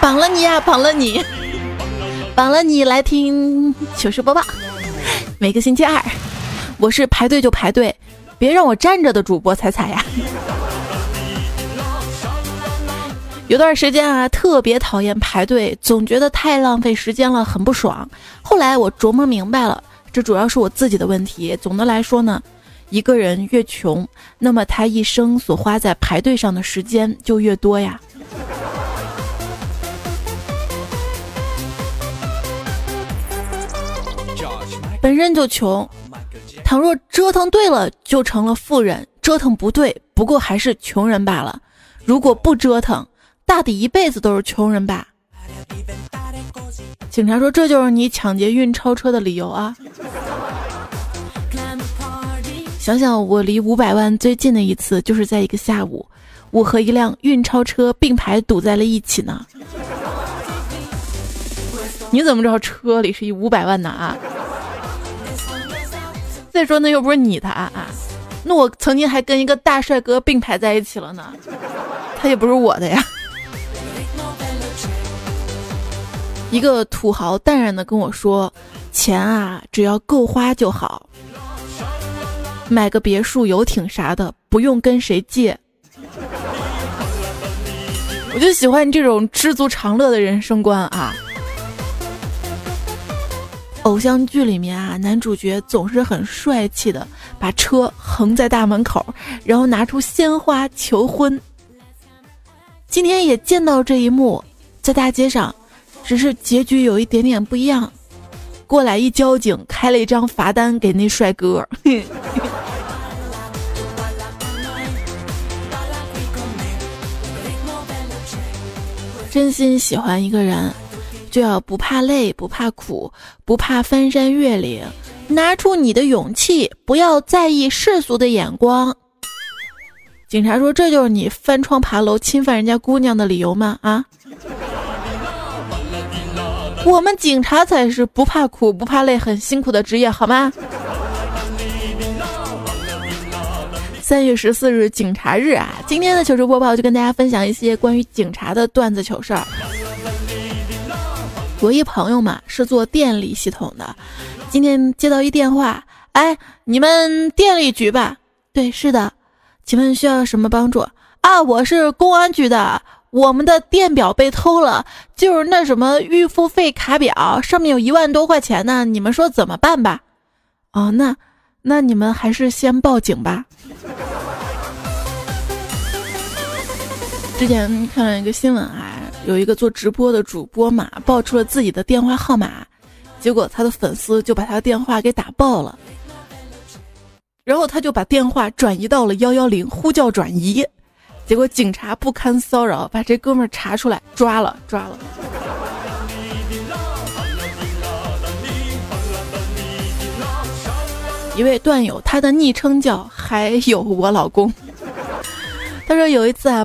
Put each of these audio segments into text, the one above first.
绑了你呀，绑了你，绑了你来听糗事播报。每个星期二，我是排队就排队，别让我站着的主播踩踩呀。有段时间啊，特别讨厌排队，总觉得太浪费时间了，很不爽。后来我琢磨明白了，这主要是我自己的问题。总的来说呢，一个人越穷，那么他一生所花在排队上的时间就越多呀。本身就穷，倘若折腾对了，就成了富人；折腾不对，不过还是穷人罢了。如果不折腾，大抵一辈子都是穷人吧。警察说：“这就是你抢劫运钞车的理由啊！”想想我离五百万最近的一次，就是在一个下午，我和一辆运钞车并排堵在了一起呢。你怎么知道车里是一五百万呢？啊？再说那又不是你的啊啊！那我曾经还跟一个大帅哥并排在一起了呢，他也不是我的呀。一个土豪淡然的跟我说：“钱啊，只要够花就好，买个别墅、游艇啥的，不用跟谁借。”我就喜欢这种知足常乐的人生观啊。偶像剧里面啊，男主角总是很帅气的把车横在大门口，然后拿出鲜花求婚。今天也见到这一幕，在大街上，只是结局有一点点不一样。过来一交警，开了一张罚单给那帅哥。真心喜欢一个人。就要不怕累，不怕苦，不怕翻山越岭，拿出你的勇气，不要在意世俗的眼光。警察说：“这就是你翻窗爬楼侵犯人家姑娘的理由吗？”啊，我们警察才是不怕苦、不怕累、很辛苦的职业，好吗？三月十四日，警察日啊！今天的糗事播报就跟大家分享一些关于警察的段子糗事儿。我一朋友嘛是做电力系统的，今天接到一电话，哎，你们电力局吧？对，是的，请问需要什么帮助啊？我是公安局的，我们的电表被偷了，就是那什么预付费卡表上面有一万多块钱呢，你们说怎么办吧？哦，那那你们还是先报警吧。之前看了一个新闻啊。有一个做直播的主播嘛，报出了自己的电话号码，结果他的粉丝就把他的电话给打爆了，然后他就把电话转移到了幺幺零呼叫转移，结果警察不堪骚扰，把这哥们儿查出来抓了抓了。一位段友，他的昵称叫还有我老公，他说有一次啊，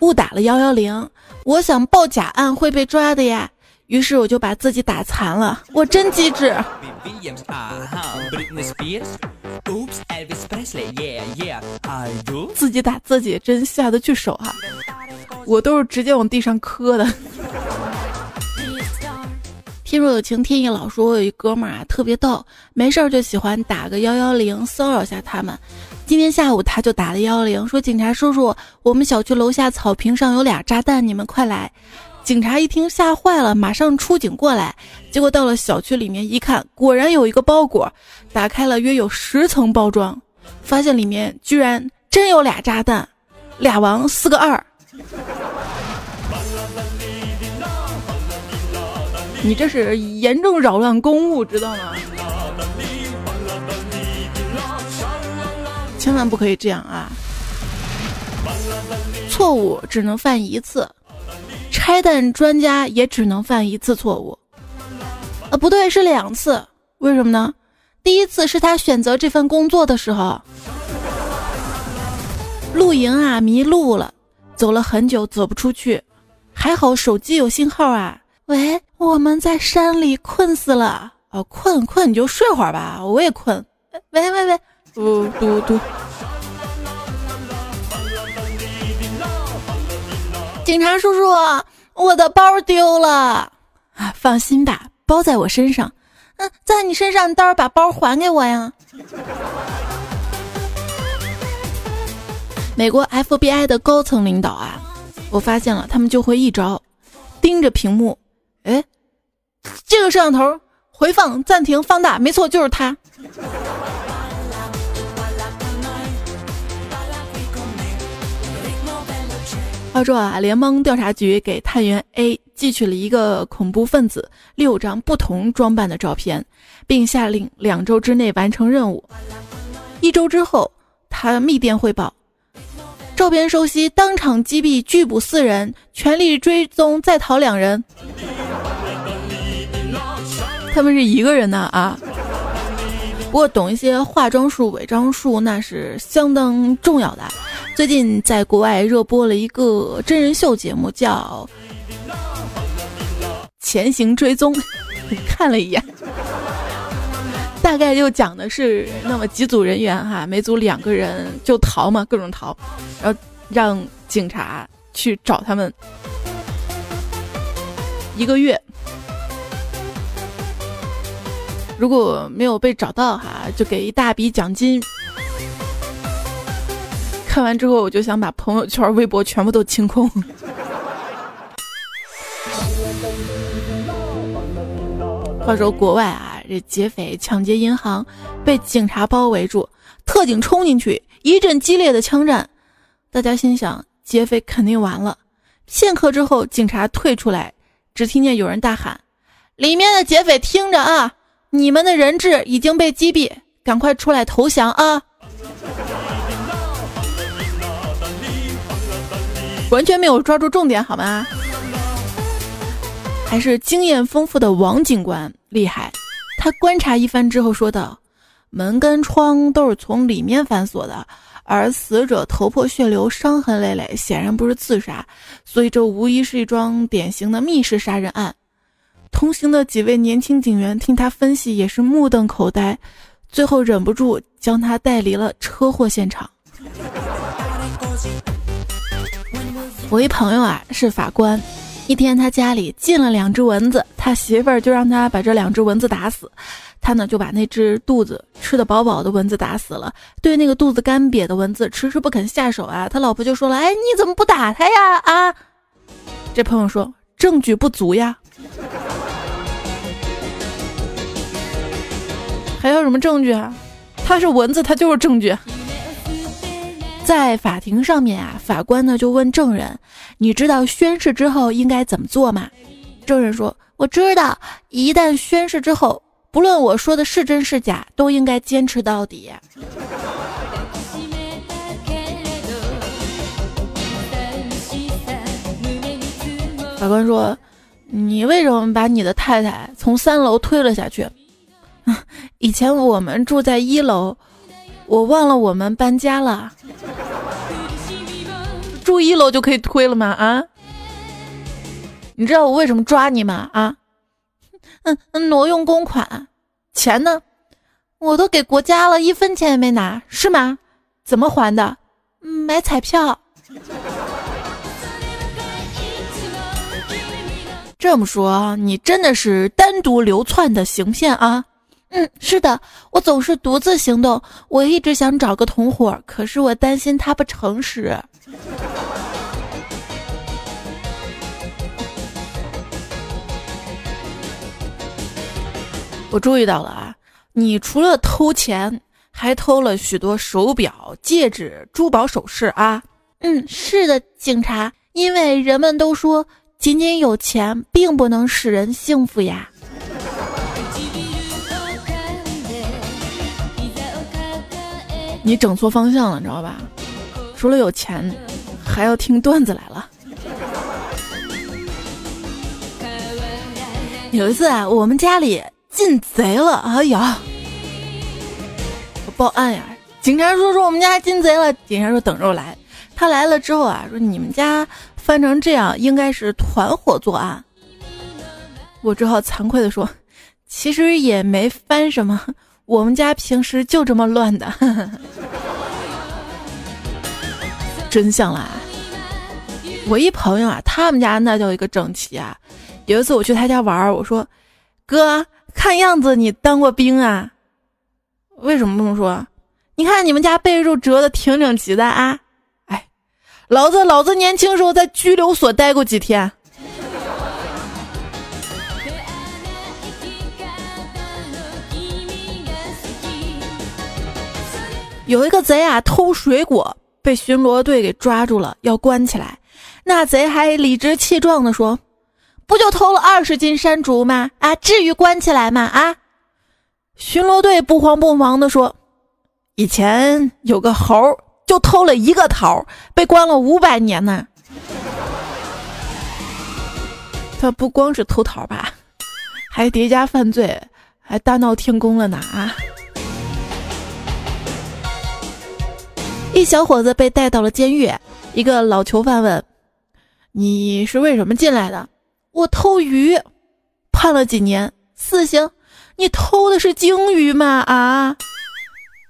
误打了幺幺零。我想报假案会被抓的呀，于是我就把自己打残了。我真机智。自己打自己真下得去手啊！我都是直接往地上磕的。天若有情天亦老，说我有一哥们儿啊，特别逗，没事儿就喜欢打个幺幺零骚扰下他们。今天下午他就打了幺幺零，说警察叔叔，我们小区楼下草坪上有俩炸弹，你们快来！警察一听吓坏了，马上出警过来。结果到了小区里面一看，果然有一个包裹，打开了约有十层包装，发现里面居然真有俩炸弹，俩王四个二。你这是严重扰乱公务，知道吗？千万不可以这样啊！错误只能犯一次，拆弹专家也只能犯一次错误。啊，不对，是两次。为什么呢？第一次是他选择这份工作的时候，露营啊迷路了，走了很久走不出去，还好手机有信号啊。喂，我们在山里困死了。哦，困困你就睡会儿吧，我也困。喂喂喂，嘟嘟嘟。警察叔叔，我的包丢了。啊，放心吧，包在我身上。嗯，在你身上，你到时候把包还给我呀。美国 FBI 的高层领导啊，我发现了，他们就会一招，盯着屏幕，哎，这个摄像头回放、暂停、放大，没错，就是他。澳洲啊，联邦调查局给探员 A 寄去了一个恐怖分子六张不同装扮的照片，并下令两周之内完成任务。一周之后，他密电汇报：照片收悉，当场击毙，拘捕四人，全力追踪在逃两人。他们是一个人呢啊！不过懂一些化妆术、伪装术，那是相当重要的。最近在国外热播了一个真人秀节目，叫《潜行追踪》，看了一眼，大概就讲的是那么几组人员哈，每组两个人就逃嘛，各种逃，然后让警察去找他们一个月，如果没有被找到哈，就给一大笔奖金。看完之后，我就想把朋友圈、微博全部都清空。话说国外啊，这劫匪抢劫银行，被警察包围住，特警冲进去，一阵激烈的枪战，大家心想劫匪肯定完了。片刻之后，警察退出来，只听见有人大喊：“里面的劫匪听着啊，你们的人质已经被击毙，赶快出来投降啊！”完全没有抓住重点，好吗？还是经验丰富的王警官厉害。他观察一番之后说道：“门跟窗都是从里面反锁的，而死者头破血流、伤痕累累，显然不是自杀，所以这无疑是一桩典型的密室杀人案。”同行的几位年轻警员听他分析，也是目瞪口呆，最后忍不住将他带离了车祸现场。我一朋友啊是法官，一天他家里进了两只蚊子，他媳妇儿就让他把这两只蚊子打死，他呢就把那只肚子吃得饱饱的蚊子打死了，对那个肚子干瘪的蚊子迟迟不肯下手啊，他老婆就说了：“哎，你怎么不打他呀？啊？”这朋友说：“证据不足呀。”还要什么证据啊？他是蚊子，他就是证据。在法庭上面啊，法官呢就问证人：“你知道宣誓之后应该怎么做吗？”证人说：“我知道，一旦宣誓之后，不论我说的是真是假，都应该坚持到底。”法官说：“你为什么把你的太太从三楼推了下去？以前我们住在一楼。”我忘了我们搬家了，住一楼就可以推了吗？啊？你知道我为什么抓你吗？啊？嗯，挪用公款，钱呢？我都给国家了，一分钱也没拿，是吗？怎么还的？买彩票。这么说，你真的是单独流窜的行骗啊？嗯，是的，我总是独自行动。我一直想找个同伙，可是我担心他不诚实。我注意到了啊，你除了偷钱，还偷了许多手表、戒指、珠宝首饰啊。嗯，是的，警察，因为人们都说，仅仅有钱并不能使人幸福呀。你整错方向了，你知道吧？除了有钱，还要听段子来了。有一次啊，我们家里进贼了，哎呀，我报案呀！警察叔叔，我们家进贼了。警察说等着我来。他来了之后啊，说你们家翻成这样，应该是团伙作案。我只好惭愧的说，其实也没翻什么。我们家平时就这么乱的。真相啦！我一朋友啊，他们家那叫一个整齐啊。有一次我去他家玩，我说：“哥，看样子你当过兵啊？为什么这么说？你看你们家被褥折的挺整齐的啊！哎，老子老子年轻时候在拘留所待过几天。”有一个贼啊，偷水果被巡逻队给抓住了，要关起来。那贼还理直气壮地说：“不就偷了二十斤山竹吗？啊，至于关起来吗？啊！”巡逻队不慌不忙地说：“以前有个猴就偷了一个桃，被关了五百年呢。他不光是偷桃吧，还叠加犯罪，还大闹天宫了呢！啊！”一小伙子被带到了监狱，一个老囚犯问：“你是为什么进来的？”“我偷鱼，判了几年，死刑。”“你偷的是鲸鱼吗？”“啊，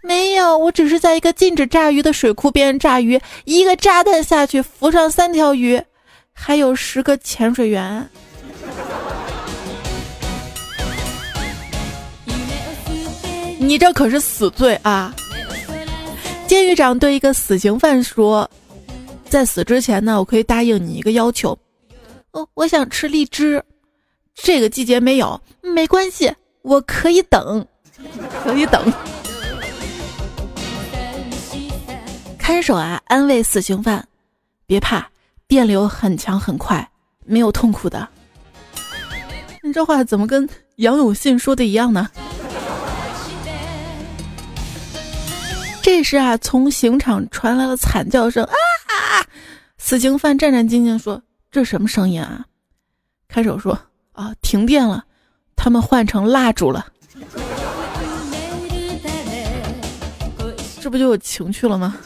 没有，我只是在一个禁止炸鱼的水库边炸鱼，一个炸弹下去浮上三条鱼，还有十个潜水员。”你这可是死罪啊！监狱长对一个死刑犯说：“在死之前呢，我可以答应你一个要求。哦，我想吃荔枝，这个季节没有，没关系，我可以等，可以等。”看守啊，安慰死刑犯：“别怕，电流很强很快，没有痛苦的。”你这话怎么跟杨永信说的一样呢？这时啊，从刑场传来了惨叫声啊！死刑犯战战兢兢说：“这什么声音啊？”看守说：“啊，停电了，他们换成蜡烛了。”这不就有情趣了吗？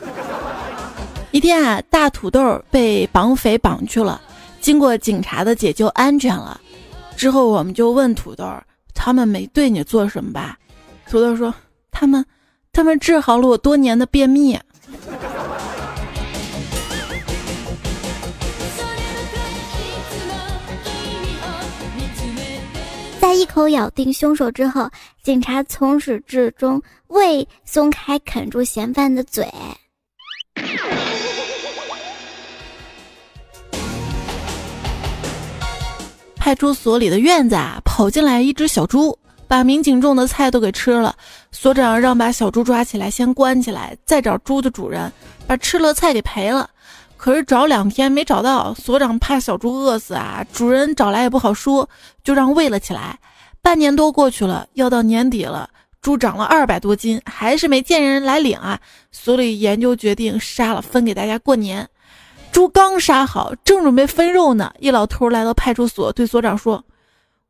一天啊，大土豆被绑匪绑去了，经过警察的解救，安全了。之后我们就问土豆：“他们没对你做什么吧？”土豆说：“他们。”他们治好了我多年的便秘。在一口咬定凶手之后，警察从始至终未松开啃住嫌犯的嘴。派出所里的院子啊，跑进来一只小猪。把民警种的菜都给吃了，所长让把小猪抓起来，先关起来，再找猪的主人把吃了菜给赔了。可是找两天没找到，所长怕小猪饿死啊，主人找来也不好说，就让喂了起来。半年多过去了，要到年底了，猪长了二百多斤，还是没见人来领啊。所里研究决定杀了分给大家过年。猪刚杀好，正准备分肉呢，一老头来到派出所，对所长说。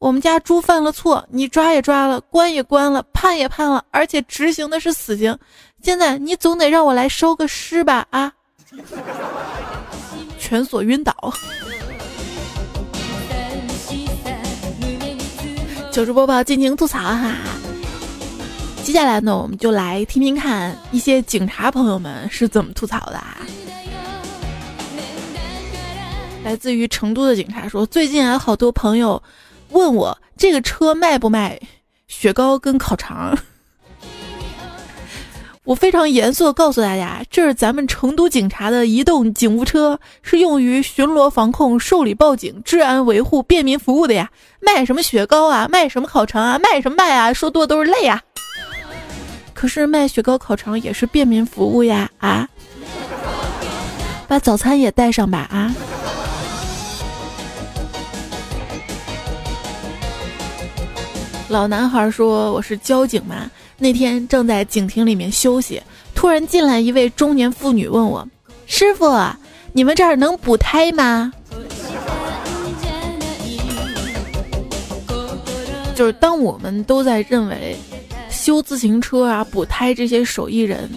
我们家猪犯了错，你抓也抓了，关也关了，判也判了，而且执行的是死刑。现在你总得让我来收个尸吧？啊！全所晕倒。糗事播报，尽情吐槽哈。接下来呢，我们就来听听看一些警察朋友们是怎么吐槽的啊。来自于成都的警察说，最近啊，好多朋友。问我这个车卖不卖雪糕跟烤肠？我非常严肃的告诉大家，这是咱们成都警察的移动警务车，是用于巡逻、防控、受理报警、治安维护、便民服务的呀。卖什么雪糕啊？卖什么烤肠啊？卖什么卖啊？说多都是泪啊！可是卖雪糕、烤肠也是便民服务呀！啊，把早餐也带上吧！啊。老男孩说：“我是交警嘛，那天正在警亭里面休息，突然进来一位中年妇女问我：‘师傅，你们这儿能补胎吗？’就是当我们都在认为修自行车啊、补胎这些手艺人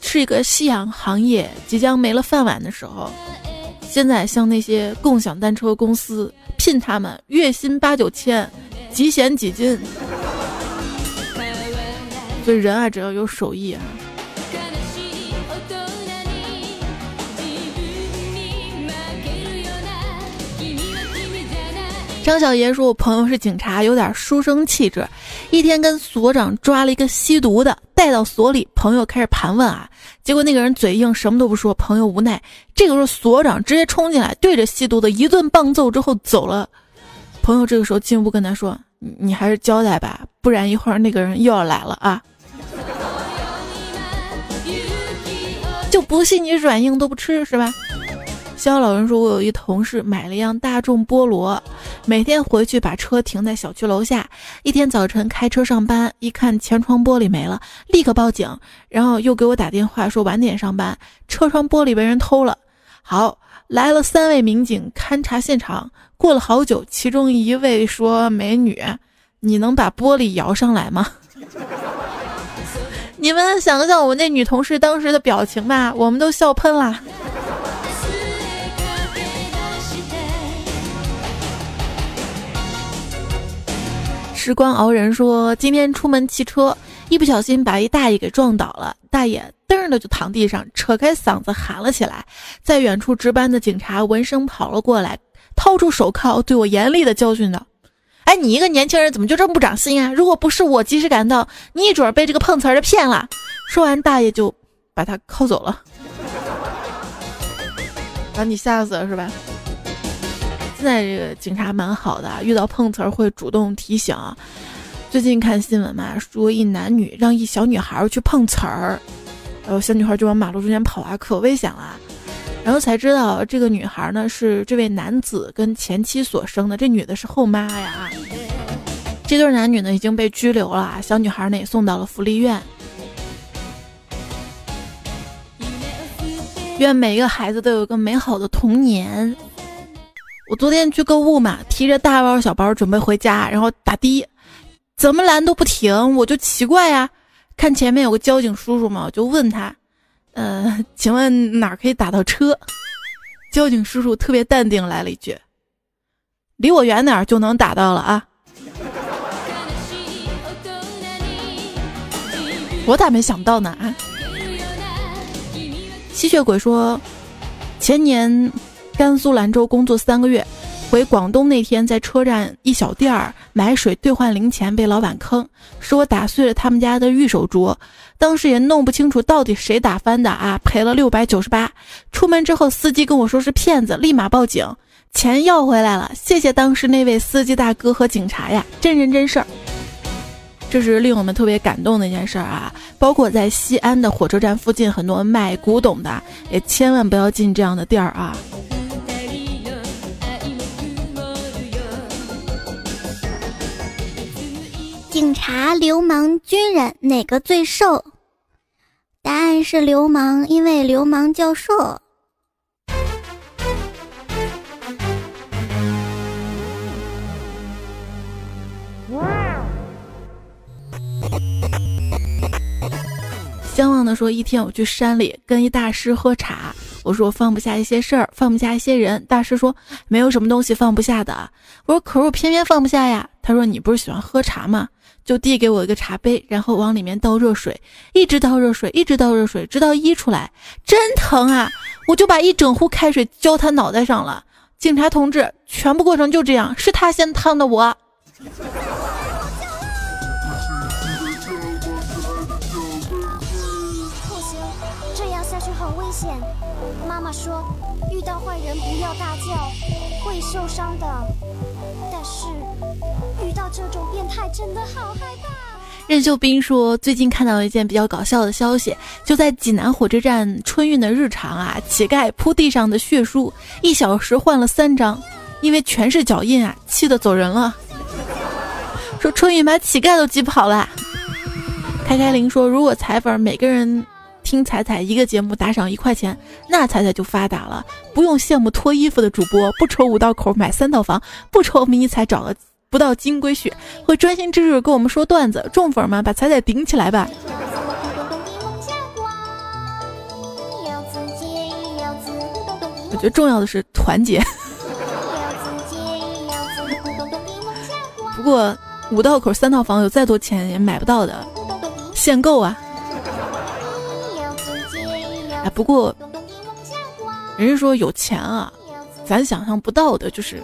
是一个夕阳行业，即将没了饭碗的时候，现在像那些共享单车公司聘他们，月薪八九千。”几险几金，所以人啊，只要有手艺啊。张小爷说：“我朋友是警察，有点书生气质。一天跟所长抓了一个吸毒的，带到所里，朋友开始盘问啊。结果那个人嘴硬，什么都不说。朋友无奈，这个时候所长直接冲进来，对着吸毒的一顿棒揍之后走了。朋友这个时候进一步跟他说：‘你你还是交代吧，不然一会儿那个人又要来了啊。’就不信你软硬都不吃是吧？”肖老人说：“我有一同事买了一辆大众菠萝，每天回去把车停在小区楼下。一天早晨开车上班，一看前窗玻璃没了，立刻报警，然后又给我打电话说晚点上班，车窗玻璃被人偷了。好，来了三位民警勘察现场。过了好久，其中一位说：‘美女，你能把玻璃摇上来吗？’ 你们想想我那女同事当时的表情吧，我们都笑喷了。”时光熬人说：“今天出门骑车，一不小心把一大爷给撞倒了。大爷噔的就躺地上，扯开嗓子喊了起来。在远处值班的警察闻声跑了过来，掏出手铐对我严厉的教训道：‘哎，你一个年轻人怎么就这么不长心啊？如果不是我及时赶到，你一准被这个碰瓷儿的骗了。’说完，大爷就把他铐走了，把你吓死了是吧？”现在这个警察蛮好的，遇到碰瓷儿会主动提醒。最近看新闻嘛，说一男女让一小女孩去碰瓷儿，然后小女孩就往马路中间跑啊，可危险了。然后才知道这个女孩呢是这位男子跟前妻所生的，这女的是后妈呀。这对男女呢已经被拘留了，小女孩呢也送到了福利院。愿每一个孩子都有一个美好的童年。我昨天去购物嘛，提着大包小包准备回家，然后打的，怎么拦都不停，我就奇怪呀。看前面有个交警叔叔嘛，我就问他，呃，请问哪可以打到车？交警叔叔特别淡定来了一句，离我远点儿就能打到了啊。我咋没想到呢啊？吸血鬼说，前年。甘肃兰州工作三个月，回广东那天在车站一小店儿买水兑换零钱，被老板坑，说我打碎了他们家的玉手镯。当时也弄不清楚到底谁打翻的啊，赔了六百九十八。出门之后，司机跟我说是骗子，立马报警，钱要回来了。谢谢当时那位司机大哥和警察呀，真人真事儿。这是令我们特别感动的一件事儿啊！包括在西安的火车站附近，很多卖古董的，也千万不要进这样的店儿啊。警察、流氓、军人哪个最瘦？答案是流氓，因为流氓较瘦。相望的说，一天我去山里跟一大师喝茶，我说我放不下一些事儿，放不下一些人。大师说没有什么东西放不下的。我说可是我偏偏放不下呀。他说你不是喜欢喝茶吗？就递给我一个茶杯，然后往里面倒热水，一直倒热水，一直倒热水，直到溢出来，真疼啊！我就把一整壶开水浇他脑袋上了。警察同志，全部过程就这样，是他先烫的我。不行，这样下去很危险。妈妈说，遇到坏人不要大叫，受伤的。但是。遇到这种变态真的好害怕。任秀斌说，最近看到一件比较搞笑的消息，就在济南火车站春运的日常啊，乞丐铺地上的血书，一小时换了三张，因为全是脚印啊，气得走人了。说春运把乞丐都挤跑了。开开林说，如果彩粉每个人听彩彩一个节目打赏一块钱，那彩彩就发达了，不用羡慕脱衣服的主播，不愁五道口买三套房，不愁迷彩找了。不到金龟婿会专心致志跟我们说段子，众粉们把彩彩顶起来吧！我觉得重要的是团结。不过五道口三套房有再多钱也买不到的，限购啊！哎，不过人家说有钱啊，咱想象不到的就是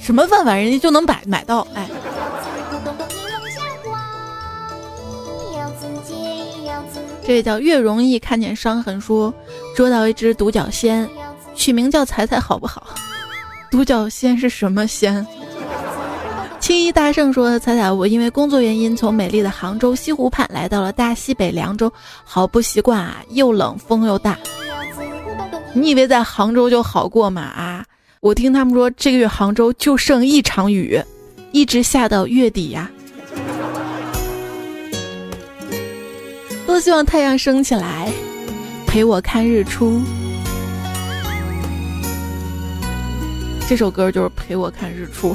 什么办法，人家就能买买到。哎，这叫越容易看见伤痕，说捉到一只独角仙，取名叫彩彩好不好？独角仙是什么仙？青衣大圣说：“彩彩，我因为工作原因从美丽的杭州西湖畔来到了大西北凉州，好不习惯啊，又冷风又大。你以为在杭州就好过吗？啊，我听他们说这个月杭州就剩一场雨，一直下到月底呀。多希望太阳升起来，陪我看日出。这首歌就是陪我看日出。”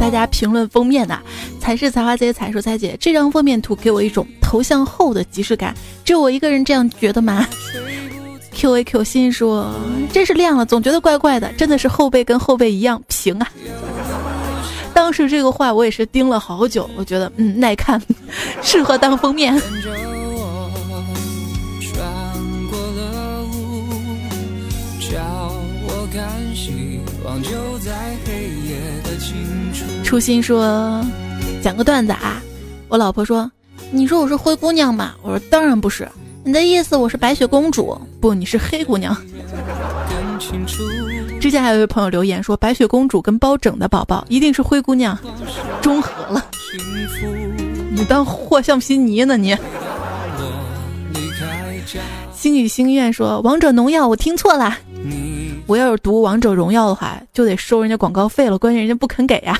大家评论封面的才是才华姐才说彩姐，这张封面图给我一种头像后的即视感，只有我一个人这样觉得吗？Q A Q 心说真是亮了，总觉得怪怪的，真的是后背跟后背一样平啊。当时这个话我也是盯了好久，我觉得嗯耐看，适合当封面。初心说：“讲个段子啊，我老婆说，你说我是灰姑娘吗？我说当然不是，你的意思我是白雪公主？不，你是黑姑娘。之前还有一位朋友留言说，白雪公主跟包拯的宝宝一定是灰姑娘，中和了。你当和橡皮泥呢你？星语心愿说，王者农药我听错了。”我要是读王者荣耀的话，就得收人家广告费了，关键人家不肯给呀。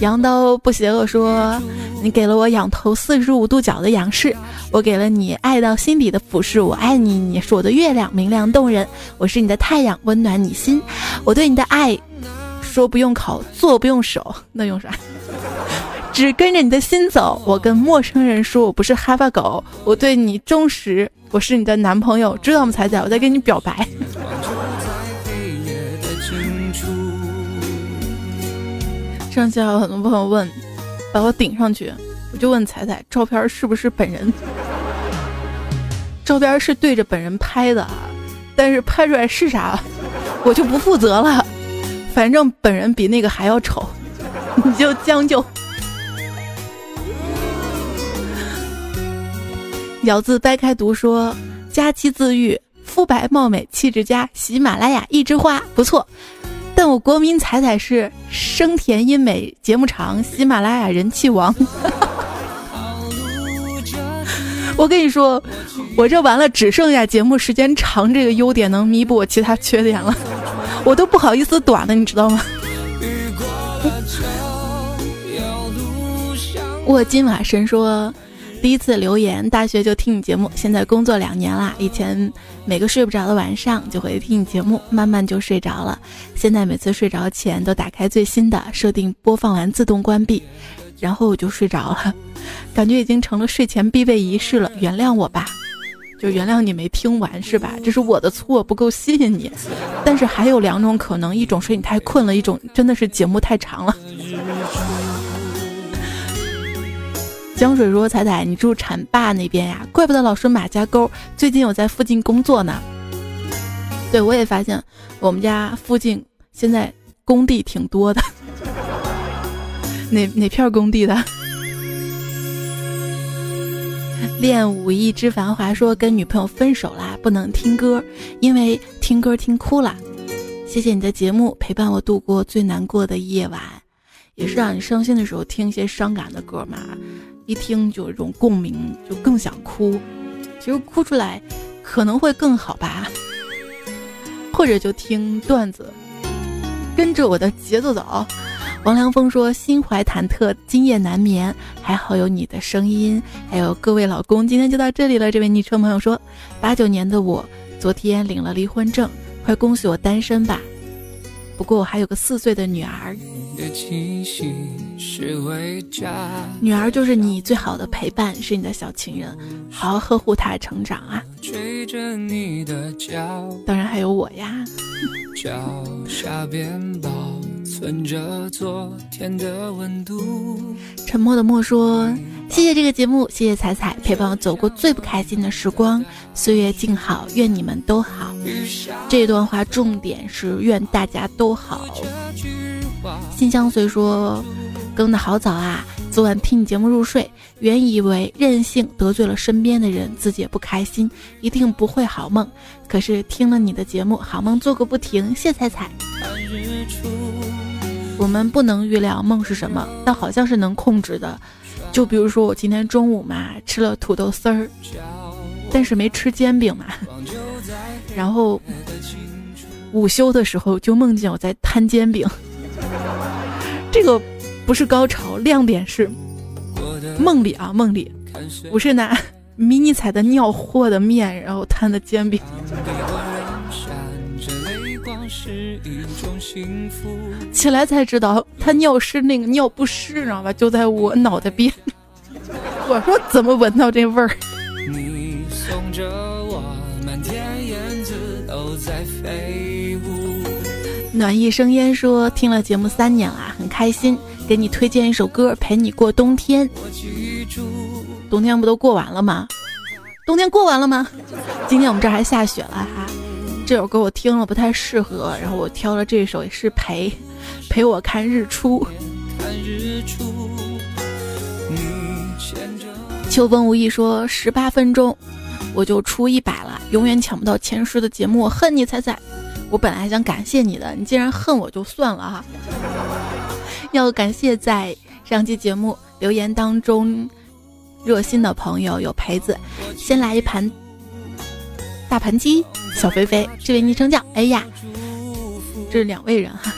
羊刀不邪恶说：“你给了我仰头四十五度角的仰视，我给了你爱到心底的俯视。我爱你，你是我的月亮，明亮动人；我是你的太阳，温暖你心。我对你的爱，说不用口，做不用手，那用啥？”只跟着你的心走。我跟陌生人说，我不是哈巴狗，我对你忠实，我是你的男朋友，知道吗？彩彩，我在跟你表白。上期有很多朋友问，把我顶上去，我就问彩彩，照片是不是本人？照片是对着本人拍的，但是拍出来是啥，我就不负责了。反正本人比那个还要丑，你就将就。咬字掰开读说：“佳期自愈，肤白貌美，气质佳。喜马拉雅一枝花不错，但我国民彩彩是生甜音美，节目长，喜马拉雅人气王。我跟你说，我这完了只剩下节目时间长这个优点能弥补我其他缺点了，我都不好意思短了，你知道吗？我今晚神说。”第一次留言，大学就听你节目，现在工作两年啦。以前每个睡不着的晚上就会听你节目，慢慢就睡着了。现在每次睡着前都打开最新的设定，播放完自动关闭，然后我就睡着了。感觉已经成了睡前必备仪式了。原谅我吧，就原谅你没听完是吧？这是我的错，不够吸引你。但是还有两种可能，一种是你太困了，一种真的是节目太长了。江水说：“彩彩，你住浐灞那边呀？怪不得老说马家沟。最近我在附近工作呢。对，我也发现我们家附近现在工地挺多的。哪哪片工地的？练武艺之繁华说跟女朋友分手啦，不能听歌，因为听歌听哭了。谢谢你的节目，陪伴我度过最难过的夜晚，也是让你伤心的时候听一些伤感的歌嘛。”一听就有一种共鸣，就更想哭。其其实哭出来可能会更好吧，或者就听段子，跟着我的节奏走。王良峰说：“心怀忐忑，今夜难眠，还好有你的声音，还有各位老公。”今天就到这里了。这位昵称朋友说：“八九年的我，昨天领了离婚证，快恭喜我单身吧。不过我还有个四岁的女儿。”女儿就是你最好的陪伴，是你的小情人，好好呵护她成长啊！当然还有我呀。沉默的默说：“谢谢这个节目，谢谢彩彩陪伴我走过最不开心的时光，岁月静好，愿你们都好。”这段话重点是愿大家都好。心相随说，更的好早啊！昨晚听你节目入睡，原以为任性得罪了身边的人，自己也不开心，一定不会好梦。可是听了你的节目，好梦做个不停。谢彩彩。我们不能预料梦是什么，但好像是能控制的。就比如说我今天中午嘛，吃了土豆丝儿，但是没吃煎饼嘛。然后午休的时候就梦见我在摊煎饼。这个不是高潮，亮点是梦里啊，梦里我是拿 迷你彩的尿和的面，然后摊的煎饼。起来才知道，他尿湿那个尿不湿，知道吧？就在我脑袋边。我说怎么闻到这味儿？暖意生烟说：“听了节目三年了，很开心，给你推荐一首歌，陪你过冬天。冬天不都过完了吗？冬天过完了吗？今天我们这儿还下雪了哈。这首歌我听了不太适合，然后我挑了这首，也是陪陪我看日出。秋风无意说：十八分钟我就出一百了，永远抢不到前十的节目，我恨你彩彩。”我本来还想感谢你的，你既然恨我就算了哈。要感谢在上期节目留言当中热心的朋友有培子，先来一盘大盘鸡，小肥肥，这位昵称叫哎呀，这是两位人哈。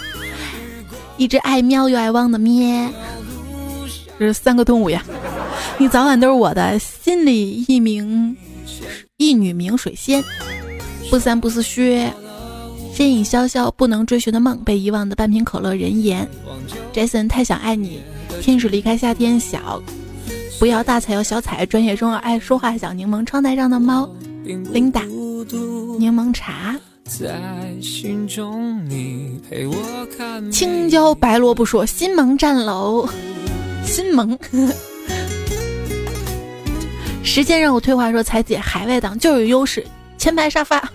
一只爱喵又爱汪的咩，这是三个动物呀。你早晚都是我的心里一名一女名水仙，不三不四靴。身影潇潇，不能追寻的梦，被遗忘的半瓶可乐，人言。Jason 太想爱你，天使离开夏天小，不要大彩要小彩，专业中爱说话小柠檬，窗台上的猫，Linda，柠檬茶，青椒白萝卜说新萌站楼，新萌。时间让我退化说彩姐海外党就有优势，前排沙发。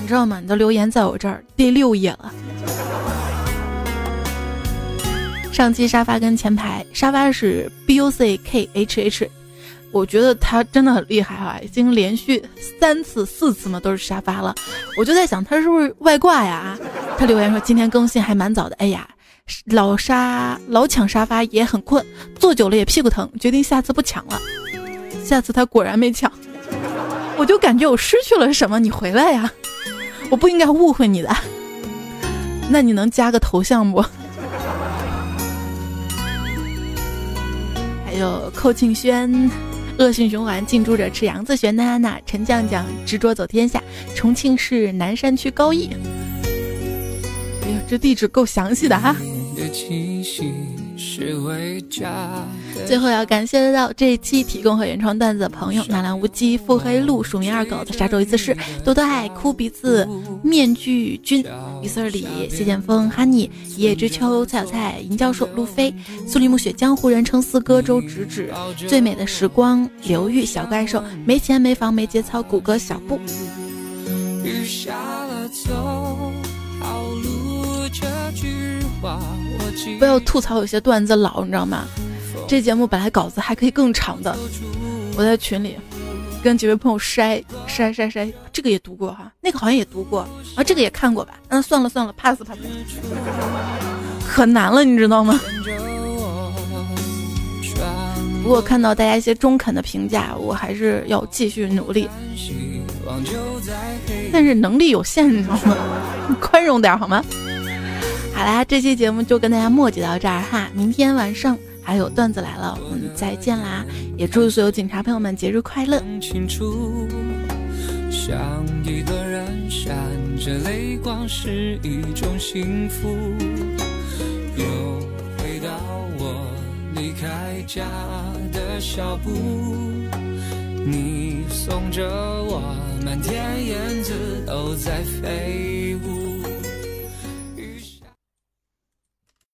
你知道吗？你的留言在我这儿第六页了。上期沙发跟前排沙发是 B U C K H H，我觉得他真的很厉害啊，已经连续三次、四次嘛都是沙发了。我就在想他是不是外挂呀？他留言说今天更新还蛮早的。哎呀，老沙老抢沙发也很困，坐久了也屁股疼，决定下次不抢了。下次他果然没抢，我就感觉我失去了什么。你回来呀！我不应该误会你的，那你能加个头像不？还有寇庆轩，恶性循环，近朱者赤，杨子璇，娜娜，陈酱酱，执着走天下，重庆市南山区高义。哎呀，这地址够详细的哈。最后要感谢得到这一期提供和原创段子的朋友：纳兰无忌、腹黑鹿、署名二狗子、沙洲一次是多多爱、哭鼻子、面具君、雨丝里、谢剑锋、哈尼、一叶知秋、蔡小蔡、银教授、路飞、苏黎暮雪、江湖人称四哥、周芷芷、最美的时光、刘玉、小怪兽、没钱没房没节操、谷歌小布。不要吐槽有些段子老，你知道吗？这节目本来稿子还可以更长的。我在群里跟几位朋友筛筛筛筛，这个也读过哈，那个好像也读过，啊，这个也看过吧？嗯，算了算了，pass pass。可难了，你知道吗？不过看到大家一些中肯的评价，我还是要继续努力。但是能力有限，你知道吗？宽容点好吗？好啦，这期节目就跟大家墨迹到这儿哈，明天晚上还有段子来了，我们再见啦！也祝所有警察朋友们节日快乐。像一个人闪着泪光是一种幸福，又回到我离开家的小步，你送着我，满天燕子都在飞舞。